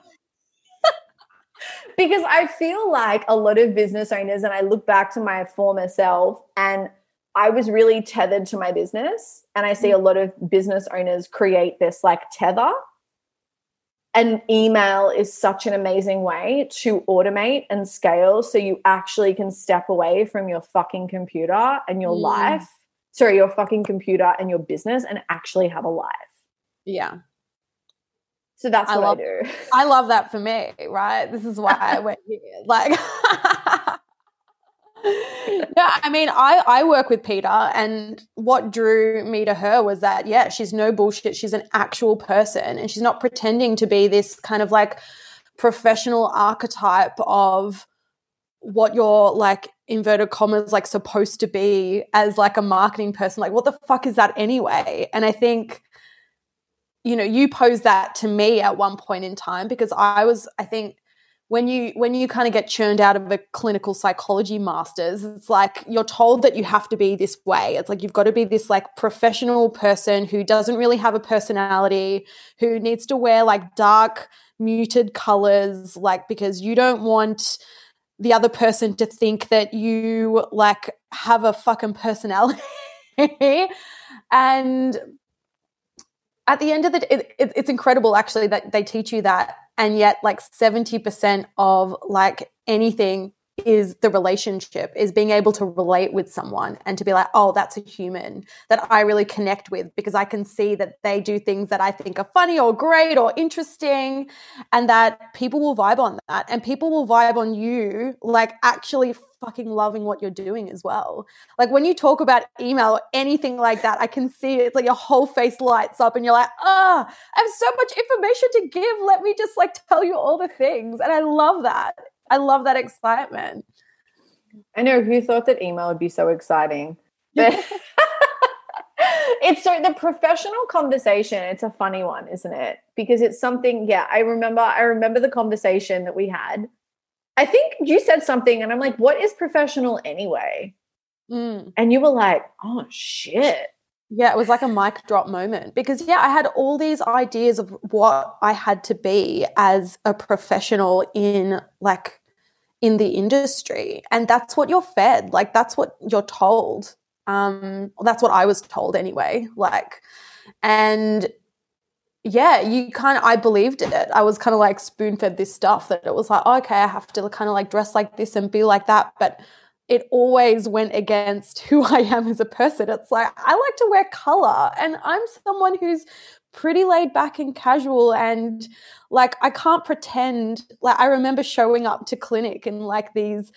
because I feel like a lot of business owners, and I look back to my former self, and I was really tethered to my business. And I see a lot of business owners create this like tether. And email is such an amazing way to automate and scale so you actually can step away from your fucking computer and your mm. life. Sorry, your fucking computer and your business and actually have a life. Yeah. So that's I what love, I do. [LAUGHS] I love that for me, right? This is why I went here. [LAUGHS] Like [LAUGHS] no, I mean, I, I work with Peta, and what drew me to her was that, yeah, she's no bullshit. She's an actual person, and she's not pretending to be this kind of like professional archetype of what you're like inverted commas like supposed to be as like a marketing person like what the fuck is that anyway and i think you know you posed that to me at one point in time because i was i think when you when you kind of get churned out of a clinical psychology masters it's like you're told that you have to be this way. It's like you've got to be this like professional person who doesn't really have a personality who needs to wear like dark muted colors like because you don't want the other person to think that you like have a fucking personality. [LAUGHS] And at the end of the day, it, it, it's incredible actually that they teach you that. And yet, like 70% of like anything is the relationship is being able to relate with someone and to be like oh that's a human that i really connect with because i can see that they do things that i think are funny or great or interesting and that people will vibe on that. And people will vibe on you like actually fucking loving what you're doing as well. Like when you talk about email or anything like that i can see it. it's like your whole face lights up and you're like ah oh, i have so much information to give. Let me just like tell you all the things. And i love that I love that excitement. I know who thought that email would be so exciting. [LAUGHS] But [LAUGHS] it's so the professional conversation, it's a funny one, isn't it? Because it's something, yeah, I remember I remember the conversation that we had. I think you said something and I'm like, what is professional anyway? Mm. And you were like, oh shit. Yeah, it was like a mic drop moment because, yeah, I had all these ideas of what I had to be as a professional in like in the industry and that's what you're fed like that's what you're told. Um that's what i was told anyway like and yeah you kind of i believed it. I was kind of like spoon fed this stuff that it was like oh, okay i have to kind of like dress like this and be like that but it always went against [LAUGHS] who i am as a person. It's like i like to wear color and i'm someone who's pretty laid back and casual and like I can't pretend like I remember showing up to clinic in like these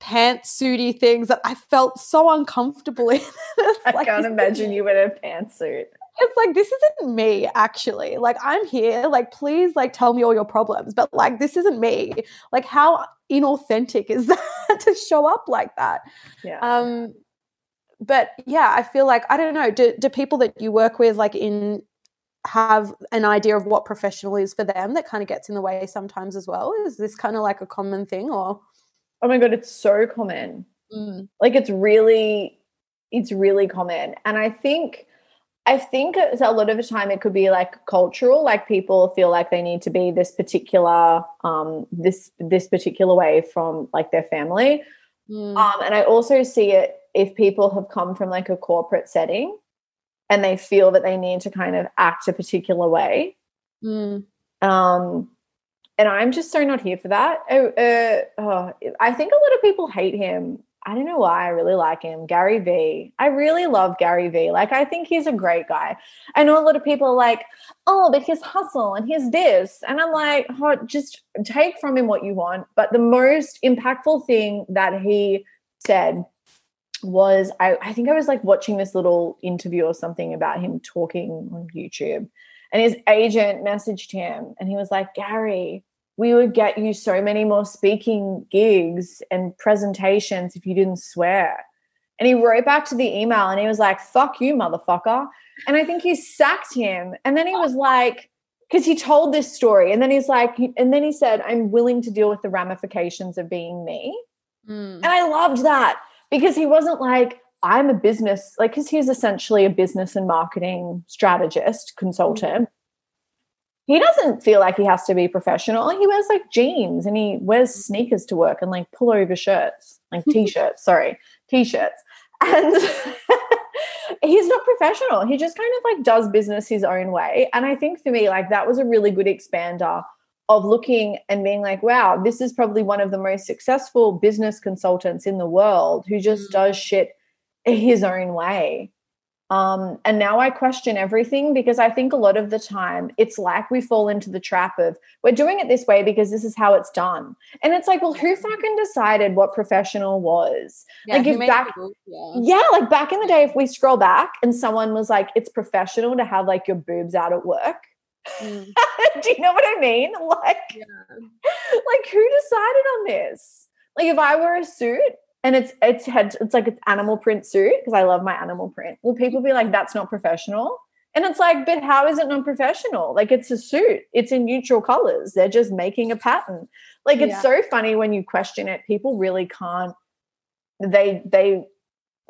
pantsuity things that I felt so uncomfortable [LAUGHS] in. I like, can't imagine you in a pantsuit. It's like this isn't me actually. Like I'm here, like please like tell me all your problems, but like this isn't me. Like how inauthentic is [LAUGHS] that to show up like that? Yeah. Um but yeah, I feel like I don't know, do do people that you work with like in have an idea of what professional is for them that kind of gets in the way sometimes as well. Is this kind of like a common thing or? Oh my god it's so common. Mm. like it's really it's really common. And i think i think a lot of the time it could be like cultural like people feel like they need to be this particular um this this particular way from like their family. Mm. um and i also see it if people have come from like a corporate setting and they feel that they need to kind of act a particular way. Mm. Um, and I'm just so not here for that. Oh, uh, oh, I think a lot of people hate him. I don't know why I really like him. Gary Vee. I really love Gary Vee. Like, I think he's a great guy. I know a lot of people are like, oh, but his hustle and his this. And I'm like, oh, just take from him what you want. But the most impactful thing that he said was I, I think I was like watching this little interview or something about him talking on YouTube. And his agent messaged him and he was like, Gary, we would get you so many more speaking gigs and presentations if you didn't swear. And he wrote back to the email and he was like, fuck you, motherfucker. And I think he sacked him. And then he was like, because he told this story. And then he's like, and then he said, I'm willing to deal with the ramifications of being me. Mm. And I loved that because he wasn't like, I'm a business, like, because he's essentially a business and marketing strategist, consultant mm-hmm. he doesn't feel like he has to be professional. He wears like jeans and he wears sneakers to work and like pullover shirts, like [LAUGHS] t-shirts, sorry, t-shirts. And [LAUGHS] he's not professional. He just kind of like does business his own way. And I think for me, like that was a really good expander of looking and being like, wow, this is probably one of the most successful business consultants in the world who just mm. does shit his own way. Um, and now I question everything because I think a lot of the time it's like we fall into the trap of we're doing it this way because this is how it's done. And it's like, well, who fucking decided what professional was? Yeah, like if back, yeah. yeah, like back in the day, if we scroll back and someone was like, it's professional to have like your boobs out at work. Mm. [LAUGHS] Do you know what I mean? [LAUGHS] Like, yeah. like who decided on this? Like if I wear a suit and it's it's had it's like an animal print suit because I love my animal print. Will people be like, that's not professional? And it's like, but how is it non professional? Like it's a suit, it's in neutral colors. They're just making a pattern. Like it's yeah. so funny when you question it. People really can't. They they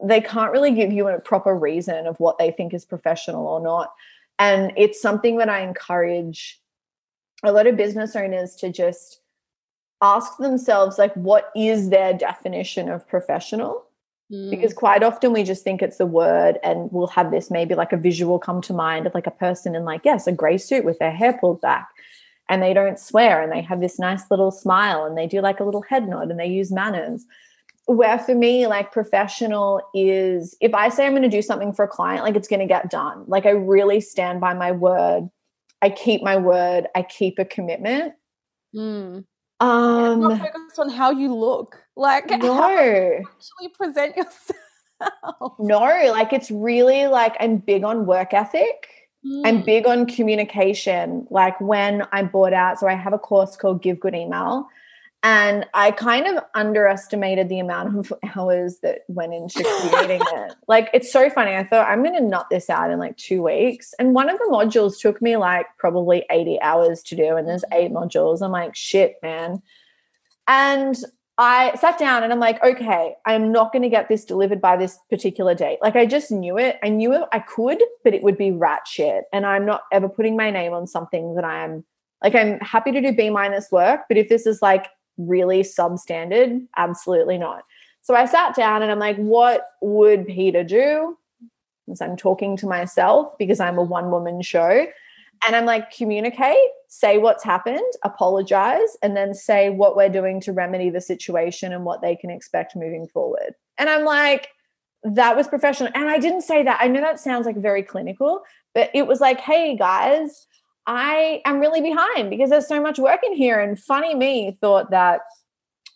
they can't really give you a proper reason of what they think is professional or not. And it's something that I encourage a lot of business owners to just ask themselves like what is their definition of professional mm. because quite often we just think it's the word and we'll have this maybe like a visual come to mind of like a person in like yes a gray suit with their hair pulled back and they don't swear and they have this nice little smile and they do like a little head nod and they use manners where for me like professional is if i say i'm going to do something for a client like it's going to get done like i really stand by my word i keep my word i keep a commitment mm. Um, not focused on how you look, like no, [LAUGHS] how you actually present yourself. No, like it's really like I'm big on work ethic. Mm. I'm big on communication. Like when I bought out, so I have a course called Give Good Email, and I kind of underestimated the amount of hours that went into creating [LAUGHS] it. Like, it's so funny. I thought I'm going to nut this out in like two weeks. And one of the modules took me like probably 80 hours to do. And there's mm-hmm. eight modules. I'm like, shit, man. And I sat down and I'm like, okay, I'm not going to get this delivered by this particular date. Like, I just knew it. I knew it, I could, but it would be rat shit. And I'm not ever putting my name on something that I'm like, I'm happy to do B minus work. But if this is like really substandard? Absolutely not. So I sat down and I'm like, what would Peta do? As I'm talking to myself because I'm a one woman show. And I'm like, communicate, say what's happened, apologize, and then say what we're doing to remedy the situation and what they can expect moving forward. And I'm like, that was professional. And I didn't say that. I know that sounds like very clinical, but it was like, hey guys, I am really behind because there's so much work in here. And funny me thought that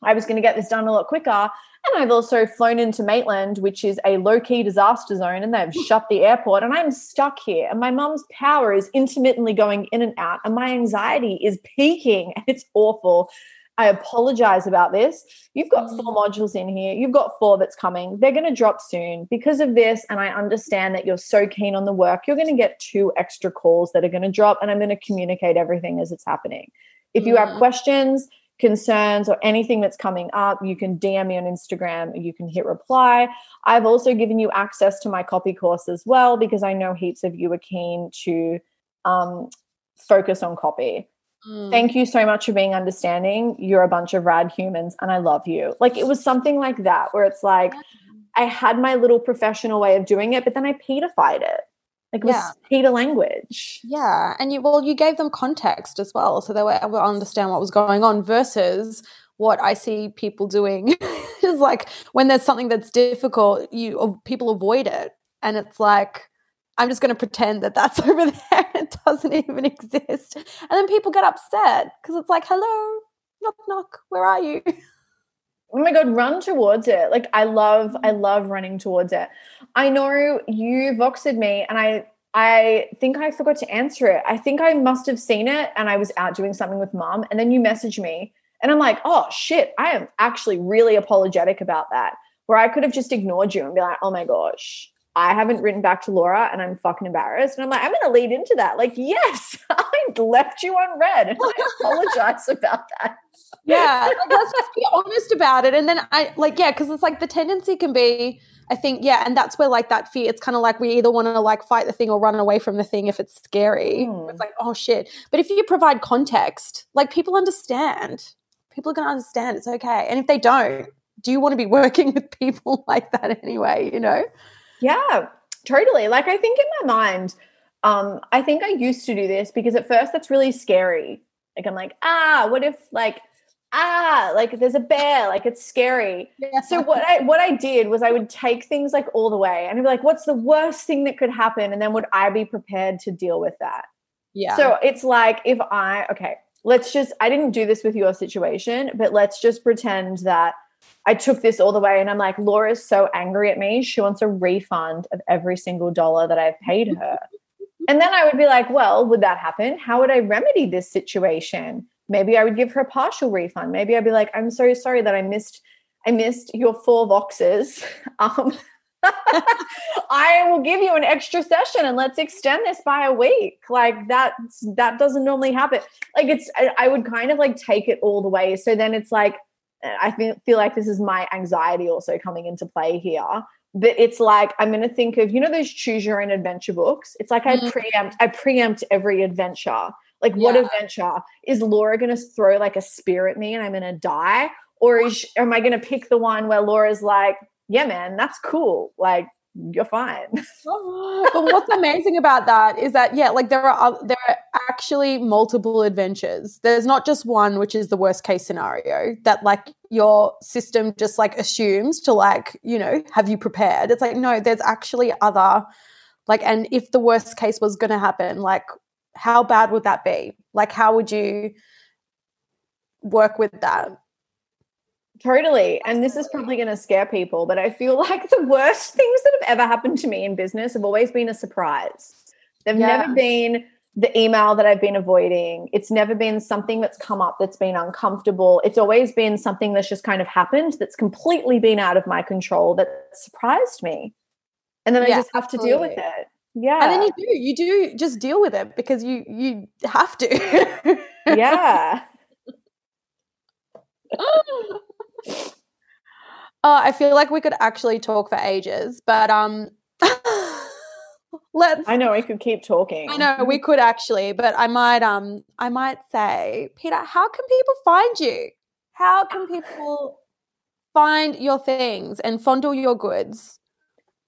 I was going to get this done a lot quicker. And I've also flown into Maitland, which is a low key disaster zone, and they've shut the airport. And I'm stuck here. And my mum's power is intermittently going in and out. And my anxiety is peaking. [LAUGHS] And It's awful. I apologize about this. You've got four mm. modules in here. You've got four that's coming. They're going to drop soon because of this. And I understand that you're so keen on the work. You're going to get two extra calls that are going to drop, and I'm going to communicate everything as it's happening. If you have mm. questions, concerns, or anything that's coming up, you can DM me on Instagram. You can hit reply. I've also given you access to my copy course as well because I know heaps of you are keen to um, focus on copy. Mm. Thank you so much for being understanding. You're a bunch of rad humans and I love you. Like it was something like that where it's like I had my little professional way of doing it, but then I petrified it. Like it yeah. was Peta language. Yeah. And you well, you gave them context as well. So they were able to understand what was going on versus what I see people doing [LAUGHS] is like when there's something that's difficult, you people avoid it, and it's like I'm just going to pretend that that's [LAUGHS] over there. It doesn't even exist, and then people get upset because it's like, hello, knock knock, where are you? [LAUGHS] oh my god run towards it. Like i love i mm. love running towards it. I know you voxed me and i i think i forgot to answer it. I think i must have seen it and i was out doing something with mom and then you messaged me and i'm like oh shit i am actually really apologetic about that. Where i could have just ignored you and be like oh my gosh I haven't written back to Laura and I'm fucking embarrassed. And I'm like, I'm going to lead into that. Like, yes, [LAUGHS] I left you on read and I apologize about that. Yeah. Like, let's just be honest about it. And then I like, yeah, because it's like the tendency can be, I think, yeah. And that's where like that fear, it's kind of like we either want to like fight the thing or run away from the thing if it's scary. Mm. It's like, oh shit. But if you provide context, like people understand. People are going to understand. It's okay. And if they don't, do you want to be [LAUGHS] working with people like that anyway? You know? Yeah, totally. Like I think in my mind, um, I think I used to do this because at first that's really scary. Like I'm like, ah, what if like ah, like there's a bear, like it's scary. Yeah. So what I what I did was I would take things like all the way and I'd be like, what's the worst thing that could happen? And then would I be prepared to deal with that? Yeah. So it's like if I okay, let's just I didn't do this with your situation, but let's just pretend that I took this all the way and I'm like, Laura's so angry at me. She wants a refund of every single dollar that I've paid her. and then I would be like, well, would that happen? How would I remedy this situation? Maybe I would give her a partial refund. Maybe I'd be like, I'm so sorry that I missed I missed your four voxes. [LAUGHS] Um, [LAUGHS] I will give you an extra session and let's extend this by a week. Like that that doesn't normally happen. Like it's I, I would kind of like take it all the way. So then it's like I feel, feel like this is my anxiety also coming into play here. But it's like I'm going to think of you know those choose your own adventure books. It's like mm-hmm. I preempt I preempt every adventure. Like yeah. what adventure is Laura going to throw like a spear at me and I'm going to die, or is am I going to pick the one where Laura's like, yeah, man, that's cool. Like you're fine. [LAUGHS] Oh, but what's amazing about that is that yeah, like there are there are actually multiple adventures. There's not just one, which is the worst case scenario that like your system just like assumes to like you know have you prepared. It's like no, there's actually other like, and if the worst case was going to happen, like how bad would that be? Like how would you work with that? Totally. And this is probably going to scare people, but I feel [LAUGHS] like the worst things that have ever happened to me in business have always been a surprise. They've yeah. never been the email that I've been avoiding. It's never been something that's come up that's been uncomfortable. It's always been something that's just kind of happened that's completely been out of my control that surprised me. And then yeah, I just have absolutely. to deal with it. Yeah. And then you do, you do just deal with it because you you have to. yeah. [LAUGHS] [LAUGHS] oh, I feel like we could actually talk for ages, but um [LAUGHS] let's I know we could keep talking. I know we could actually, but I might um I might say, Peta, how can people find you? How can people find your things and fondle your goods?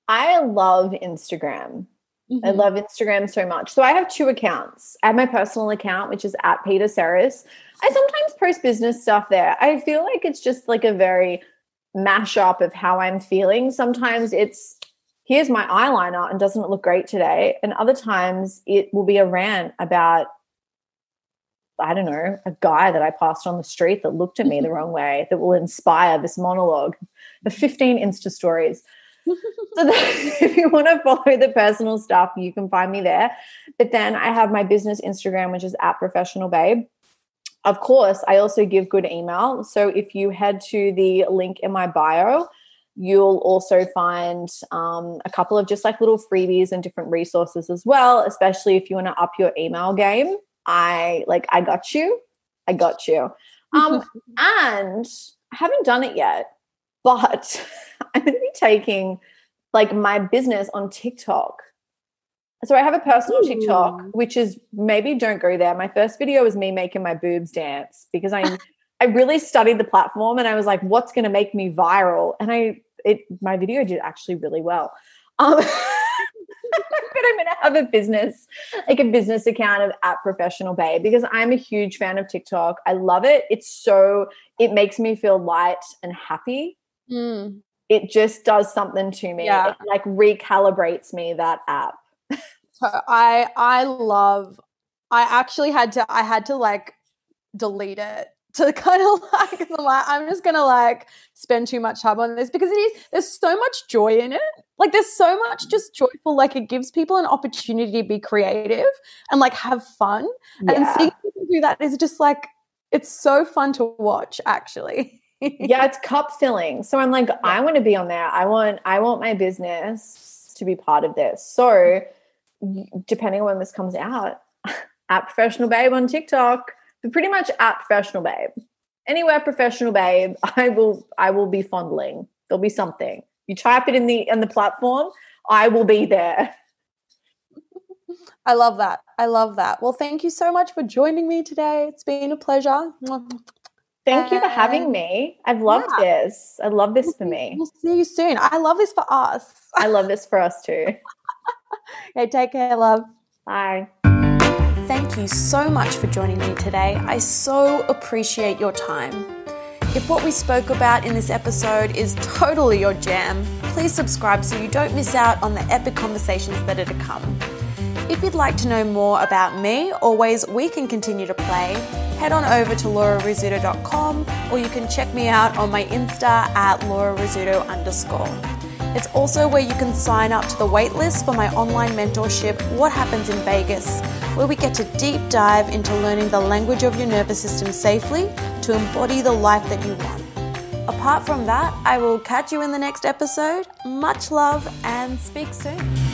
I love Instagram. Mm-hmm. I love Instagram so much. So I have two accounts. I have my personal account, which is at Peta Serras. I sometimes post business stuff there. I feel like it's just like a very mashup of how I'm feeling. Sometimes it's here's my eyeliner and doesn't it look great today? And other times it will be a rant about I don't know, a guy that I passed on the street that looked at me the [LAUGHS] wrong way that will inspire this monologue. The 15 Insta stories. so [LAUGHS] if you want to follow the personal stuff, you can find me there. But then I have my business Instagram, which is at professional babe. Of course, I also give good email. So if you head to the link in my bio, you'll also find um, a couple of just like little freebies and different resources as well, especially if you want to up your email game. I like, I got you. I got you. [LAUGHS] Um, and I haven't done it yet, but [LAUGHS] I'm going to be taking like my business on TikTok so I have a personal Ooh. TikTok, which is maybe don't go there. My first video was me making my boobs dance because I I really studied the platform and I was like, what's going to make me viral? And I it my video did actually really well. Um, [LAUGHS] but I'm have have a business, like a business account of at professional bay because I'm a huge fan of TikTok. I love it. It's so it makes me feel light and happy. Mm. It just does something to me. Yeah. It like recalibrates me that app. I I love I actually had to I had to like delete it [LAUGHS] to kind of like, I'm like I'm just gonna like spend too much time on this because it is there's so much joy in it. Like there's so much mm. just joyful, like it gives people an opportunity to be creative and like have fun. And Yeah. seeing people do that is just like it's so fun to watch actually. yeah, [LAUGHS] it's cup filling. So I'm like, I want to be on there. I want I want my business to be part of this. So y- depending on when this comes out, [LAUGHS] at professional babe on TikTok, but pretty much at professional babe. Anywhere professional babe, [LAUGHS] I will I will be fondling. There'll be something. You type it in the in the platform, I will be there. [LAUGHS] I love that. I love that. Well, thank you so much for joining me today. It's been a pleasure. Thank you for having me. I've loved Yeah. this. I love this for me. We'll see you soon. I love this for us. I love this for us too. [LAUGHS] Okay, take care, love. Bye. Thank you so much for joining me today. I so appreciate your time. If what we spoke about in this episode is totally your jam, please subscribe so you don't miss out on the epic conversations that are to come. If you'd like to know more about me or ways we can continue to play, head on over to laurarizzuto.com or you can check me out on my Insta at laurarizzuto underscore. It's also where you can sign up to the waitlist for my online mentorship, What Happens in Vegas, where we get to deep dive into learning the language of your nervous system safely to embody the life that you want. Apart from that, I will catch you in the next episode. Much love and speak soon.